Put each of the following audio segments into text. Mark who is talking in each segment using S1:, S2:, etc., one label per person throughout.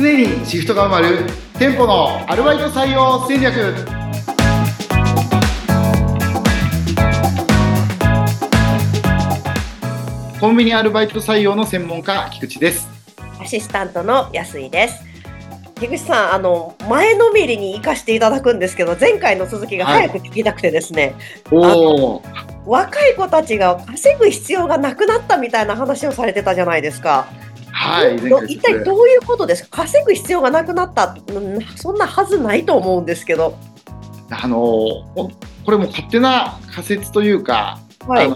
S1: 常にシフトが埋まる店舗のアルバイト採用戦略。コンビニアルバイト採用の専門家菊池です。
S2: アシスタントの安井です。樋口さん、あの前のめりに行かしていただくんですけど、前回の続きが早く聞きたくてですね、
S1: おお
S2: 若い子たちが稼ぐ必要がなくなったみたいな話をされてたじゃないですか。
S1: はい
S2: ど一体どういうことですか？稼ぐ必要がなくなった、うんそんなはずないと思うんですけど。
S1: あのほこれも勝手な仮説というか、
S2: はい。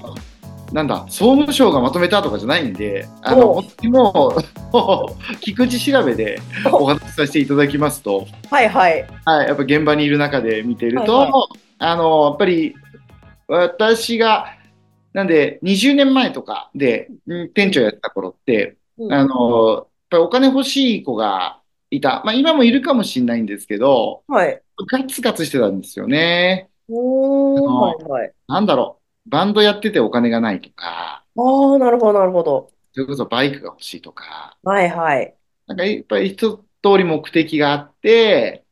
S1: なんだ総務省がまとめたとかじゃないんであの
S2: お
S1: 本当にもう菊池調べでお話しさせていただきますと、
S2: はいはい。
S1: はい、やっぱ現場にいる中で見ていると、
S2: はいは
S1: あのやっぱり私がなんで20年前とかでうん店長やってた頃って、
S2: うん
S1: あのやっぱりお金欲しい子がいた、まあ、今もいるかもしれないんですけど
S2: はい。
S1: ガツガツしてたんですよね。
S2: おーはいはい。
S1: なんだろうバンドやっててお金がないとか
S2: ああ、なるほどなるほど。
S1: それこそバイクが欲しいとか
S2: はいはい。
S1: なんかやっぱり一通り目的があって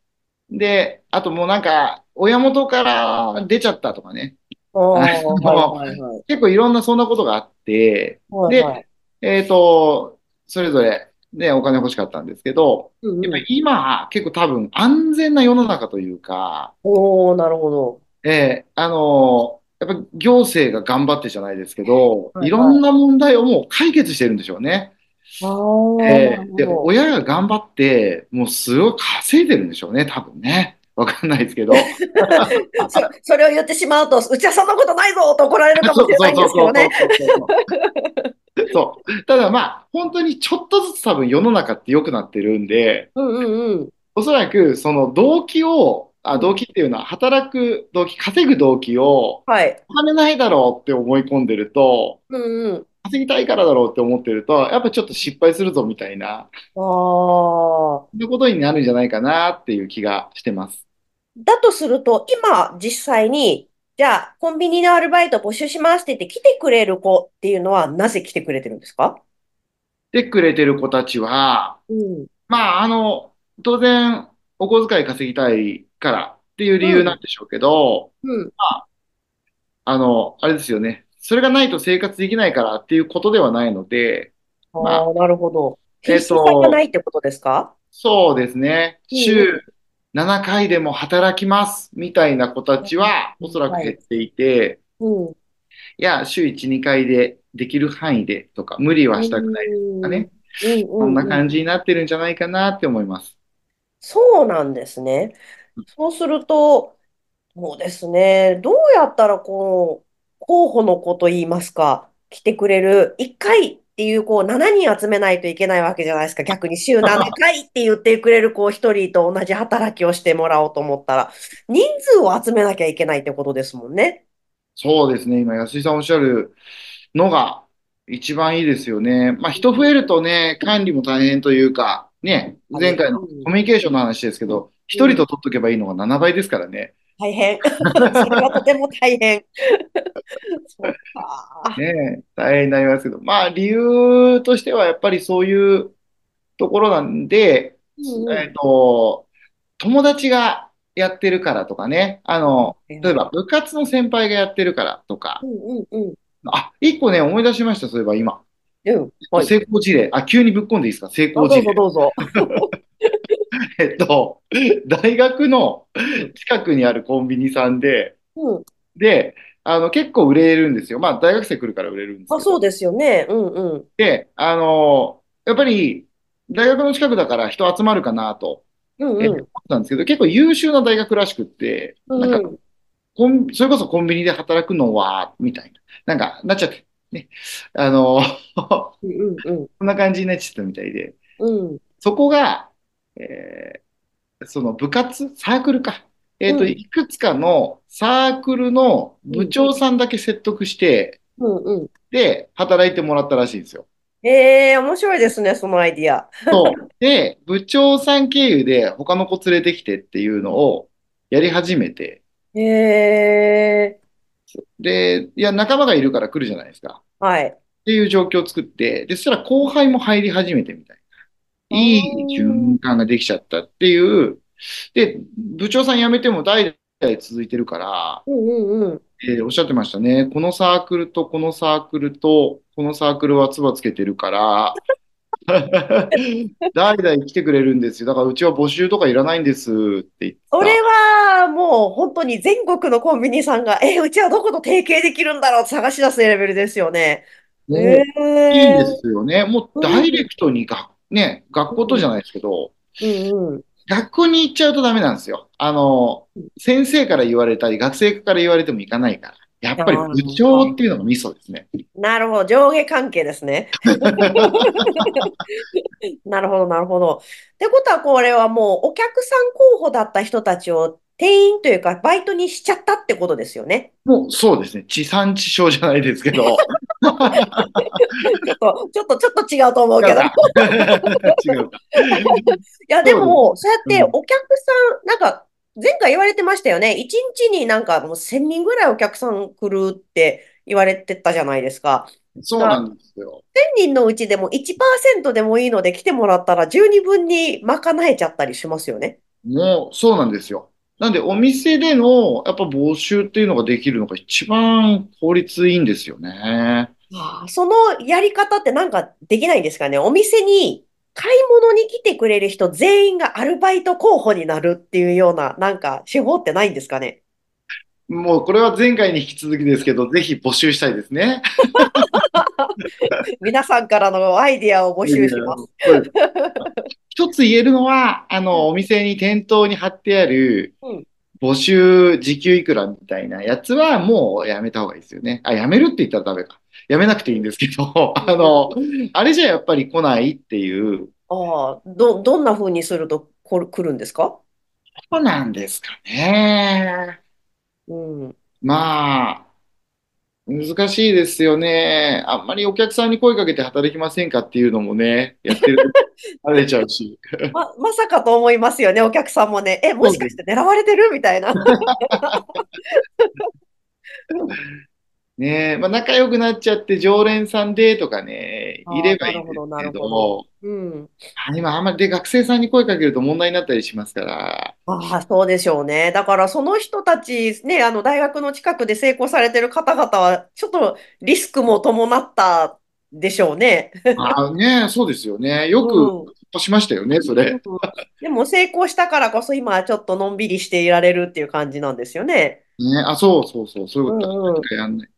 S1: であともうなんか親元から出ちゃったとかね
S2: ああ、はいはいはい。
S1: 結構いろんなそんなことがあって、
S2: はいはい。
S1: えっと、それぞれね、お金欲しかったんですけど、
S2: うんうん
S1: やっぱり今、結構多分安全な世の中というか、
S2: おおなるほど。
S1: えーあのやっぱ行政が頑張ってじゃないですけど、
S2: はい
S1: いろんな問題をもう解決してるんでしょうね。
S2: ああ、
S1: えーで。親が頑張って、もうすごい稼いでるんでしょうね、多分ね。わかんないですけど。
S2: そそれを言ってしまうと、うちはそんなことないぞと怒られるかもしれないんですけどね。
S1: そう。ただまあ、本当にちょっとずつ多分世の中って良くなってるんで、
S2: うんうんうん。
S1: おそらくその動機を、あ、動機っていうのは働く動機、稼ぐ動機を
S2: はい。
S1: お金ないだろうって思い込んでると、
S2: うんうん。
S1: 稼ぎたいからだろうって思ってると、やっぱちょっと失敗するぞみたいな、
S2: ああ。
S1: そういうことになるんじゃないかなっていう気がしてます。
S2: だとすると、今、実際に、じゃあ、コンビニのアルバイト募集しますって言って来てくれる子っていうのは、なぜ来てくれてるんですか？
S1: でくれてる子たちは、
S2: うん。
S1: まあ、あの、当然、お小遣い稼ぎたいからっていう理由なんでしょうけど、
S2: うん。
S1: あの、あれですよね。それがないと生活できないからっていうことではないので、ま
S2: ああ、なるほど。
S1: えっと
S2: がないってことですか？
S1: そうですね。
S2: うん
S1: 週7回でも働きますみたいな子たちはおそらく減っていて、
S2: うん。
S1: いや、週1、2回でできる範囲でとか、無理はしたくないとかね。
S2: うんうん
S1: そんな
S2: うん
S1: 感じになってるんじゃないかなって思います。
S2: そうなんですね。そうすると、そうですね。どうやったらこう、候補の子といいますか、来てくれる、1回っていう、こう、7人集めないといけないわけじゃないですか。逆に週7回って言ってくれる子1人と同じ働きをしてもらおうと思ったら、人数を集めなきゃいけないってことですもんね。
S1: そうですね。今、安井さんおっしゃるのが一番いいですよね。まあ、人増えるとね、管理も大変というか、ね、前回のコミュニケーションの話ですけど、一人と取っとけばいいのが7倍ですからね。
S2: 大変。それはとても大変。そうか。
S1: ね、大変になりますけど、まあ、理由としてはやっぱりそういうところなんで、
S2: うんうん
S1: えっと、友達がやってるからとかね、あの、例えば部活の先輩がやってるからとか
S2: う、んうんうん。
S1: あ、一個ね、思い出しました、そういえば今。
S2: うん。はい。
S1: 成功事例。あ、急にぶっ込んでいいですか？成
S2: あどうぞ
S1: 功事例。
S2: どうぞ。
S1: えっと、大学の近くにあるコンビニさんで、
S2: うん。
S1: で、あの、結構売れるんですよ。まあ、大学生来るから売れるんですけ
S2: あ、
S1: ど。
S2: そうですよね。うんうん。
S1: で、あの、やっぱり、大学の近くだから人集まるかなと、
S2: うんうん。
S1: え思ったんですけど、結構優秀な大学らしくって、
S2: うん
S1: なんか、コンそれこそコンビニで働くのは、みたいな、なんか、なっちゃって、ね。あの、
S2: うんうん
S1: こんな感じになっちゃったみたいで、
S2: うん。うん。
S1: そこが、えーその部活、サークルか。えっと、
S2: うん
S1: いくつかのサークルの部長さんだけ説得して、
S2: うんうん。
S1: で、働いてもらったらしいんですよ。
S2: ええ面白いですね、そのアイディア。
S1: そう。で、部長さん経由で他の子連れてきてっていうのをやり始めて、
S2: ええ
S1: で、いや、仲間がいるから来るじゃないですか。
S2: はい。
S1: っていう状況を作って、で、そしたら後輩も入り始めてみたい
S2: あ
S1: いい
S2: ー
S1: 循環ができちゃったっていう。で、部長さん辞めても代々続いてるから、
S2: うんうんうん。
S1: えーおっしゃってましたね。このサークルとこのサークルとこのサークルは唾つけてるから、代々来てくれるんですよ。だからうちは募集とかいらないんですって言っ
S2: それ
S1: た。
S2: はもう本当に全国のコンビニさんが、え、うちはどこと提携できるんだろうって探し出すレベルですよね。え
S1: もういいで
S2: え
S1: すよね。もうダイレ
S2: うん、
S1: クトにが、ね、学校とじゃないですけど、
S2: うん、うん。
S1: 学校に行っちゃうとダメなんですよ。あの、先生から言われたり、学生から言われても行かないから。やっ
S2: あ
S1: ぱり部長っ
S2: あ、
S1: ていうのがミソですね。
S2: なるほど。上下関係ですね。なるほど、なるほど。ってことは、これはもうお客さん候補だった人たちを店員というか、バイトにしちゃったってことですよね。
S1: もうそうですね。地産地消じゃないですけど。
S2: ちょっと、ちょっと、ちょっと違うと思うけど。い。や、で。も、そうやって
S1: うん。
S2: お客さん、なんか、前回言われてましたよね。一日になんかもう1000人ぐらいお客さん来るって言われてたじゃないですか。
S1: そうなんですよ。
S2: 1000人のうちでも1%でもいいので来てもらったら十二分に賄えちゃったりしますよね。
S1: もうそうなんですよ。なんでお店でのやっぱ募集っていうのができるのが一番効率いいんですよね。
S2: ああそのやり方ってなんかできないんですかね？お店に買い物に来てくれる人全員がアルバイト候補になるっていうようななんか手法ってないんですかね？
S1: もうこれは前回に引き続きですけど、ぜひ募集したいですね。
S2: 皆さんからのアイディアを募集します。
S1: 一つ言えるのは、あの、お店に店頭に貼ってある
S2: うん。
S1: 募集時給いくらみたいなやつはもうやめた方がいいですよね。あ、やめるって言ったらダメか。やめなくていいんですけど、
S2: う
S1: あの、あれじゃやっぱり来ないっていう、
S2: ああ、ど、どんな風にするとこる来るんですか？
S1: そうなんですかね。
S2: うん。
S1: まあ、難しいですよね。あんまりお客さんに声かけて働きませんかっていうのもね、やってると 慣れちゃうし。
S2: ま、まさかと思いますよね、お客さんもね。え、もしかし。て狙われてる？みたいな。
S1: ねまあ、仲良くなっちゃって常連さんでとかね、いればいいんですけ
S2: ど。
S1: ど、
S2: うん。
S1: あ今あんまりで学生さんに声かけると問題になったりしますから、
S2: ああ、そうでしょうね。だからその人たち、ね、あの大学の近くで成功されてる方々は、ちょっとリスクも伴ったでしょうね。
S1: ああね、そうですよね。よく
S2: うん。
S1: としましたよね、そ
S2: うん
S1: れ。
S2: でも成功したからこそ今はちょっとのんびりしていられるっていう感じなんですよね。
S1: ね、あ、そうそうそう、そういう
S2: う
S1: ことだ。何
S2: んうん。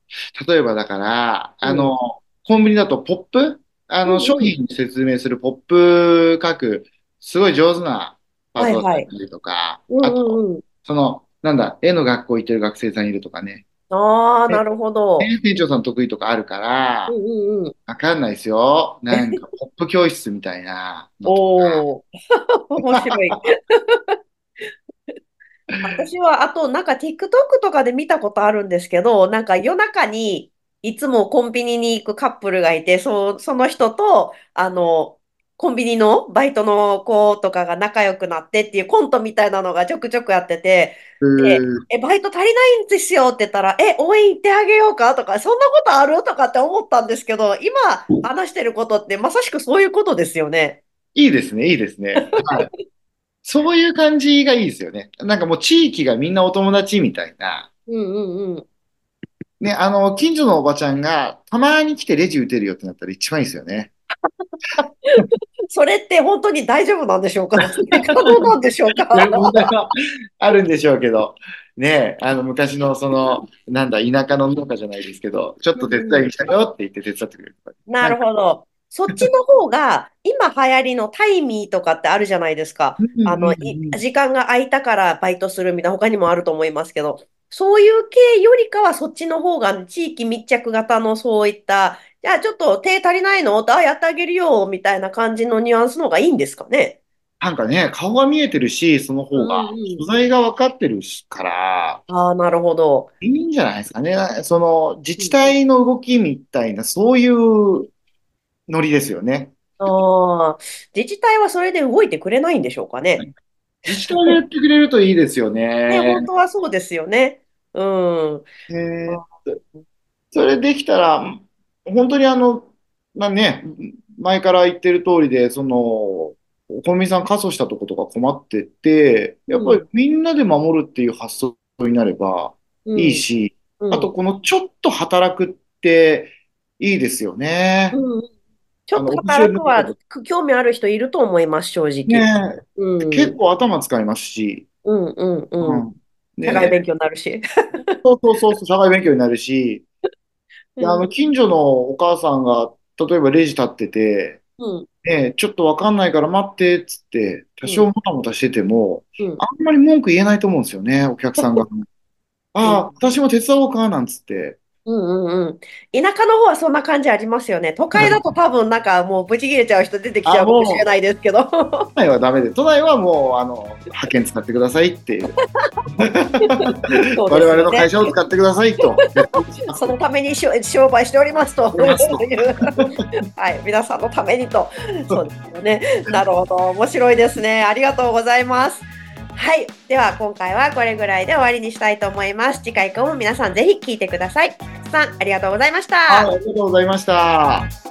S1: 例えばだから、あ
S2: うん。
S1: の、コンビニだとポップ？あの、商。品に説明するポップ書く、すごい上手なパートだった
S2: はいはい。
S1: りとか、
S2: うん
S1: あと、
S2: うんうん。
S1: その、なんだ、絵の学校行ってる学生さんいるとかね。
S2: ああ、
S1: で、
S2: なるほど。
S1: ね店長さん得意とかあるか
S2: うん
S1: ら、
S2: うんうん。
S1: わかんないですよ。なんか、ポップ教室みたいな。
S2: おー、面白い。私は、あと、なんか TikTok とかで見たことあるんですけど、なんか夜中にいつもコンビニに行くカップルがいて、そう、その人と、あの、コンビニのバイトの子とかが仲良くなってっていうコントみたいなのがちょくちょくやってて、え、バイト足りないんですよって言ったら、え、応援行ってあげようかとか、そんなことあるとかって思ったんですけど、今話してることってまさしくそういうことですよね。
S1: いいですね、いいですね。はい。そういう感じがいいですよね。なんかもう地域がみんなお友達みたいな。
S2: うんうんうん。
S1: ね、あの、近所のおばちゃんがたまに来てレジ打てるよってなったら一番いいですよね。
S2: それって本当に大丈夫なんでしょうか？それ可能なんでしょうか？
S1: あるんでしょうけど、ね、あの、昔のその、なんだ、田舎の農家じゃないですけど、ちょっ
S2: う
S1: と手伝いに来たよって言って手伝ってくれるとか。
S2: な
S1: なんか、
S2: るほど。そっちの方が、今流行りのタイミーとかってあるじゃないですか。あの、時間が空いたからバイトするみたいな、他にもあると思いますけど、そういう系よりかはそっちの方が地域密着型のそういった、じゃあちょっと手足りないの？あ、やってあげるよ、みたいな感じのニュアンスの方がいいんですかね。
S1: なんかね、顔が見えてるし、その
S2: う
S1: 方が。素材が分かってるから、
S2: ああ、なるほど。
S1: いいんじゃないですかね。その、自治体の動きみたいな、そういうノリですよね。
S2: ああ、自治体はそれで動いてくれないんでしょうかね。
S1: 自治体がやってくれるといいですよ
S2: ね、本
S1: ね。
S2: 当はそうですよね。うん。
S1: え
S2: あ
S1: ーそれできたら、本当にあの、まあね、前から言ってる通りで、その、お米さん過疎したとことか困ってて、やっぱりみんなで守るっていう発想になれば
S2: うん
S1: いいし、
S2: うん
S1: あとこのちょっと働くっていいですよね。
S2: うんちょっと働くは興味ある人いると思います、正直。
S1: ね
S2: うん、
S1: 結構頭使いますし、
S2: うんうんうん。
S1: うん。ね
S2: 社会勉強になるし。
S1: そうそうそうそう、社会勉強になるし、であの、近所のお母さんが、例えばレジ立ってて、
S2: うん。
S1: ね、ちょっとわかんないから待って、っつって、多少もたもたしてても、
S2: うん。
S1: あんまり文句言えないと思うんですよね、お客さんが。ああ、私も手伝おうか、なんつって。
S2: うんうんうん。田舎の方はそんな感じありますよね。都会だと多分なんかもうブチ切れちゃう人出てきちゃうかもしれないですけど。
S1: 都内はダメで、都内はもう、あの、派遣使ってくださいっていう。
S2: そう
S1: 我々の会
S2: 社
S1: 社を使ってくださいと。
S2: そのためにしょ商売しておりますとはい、皆さんのためにと。そうですよね。なるほど。面白いですね。ありがとうございます。はい。では、今回はこれぐらいで終わりにしたいと思います。次回以降も皆さんぜひ聞いてください。さん、ありがとうございました。
S1: ありがとうございました。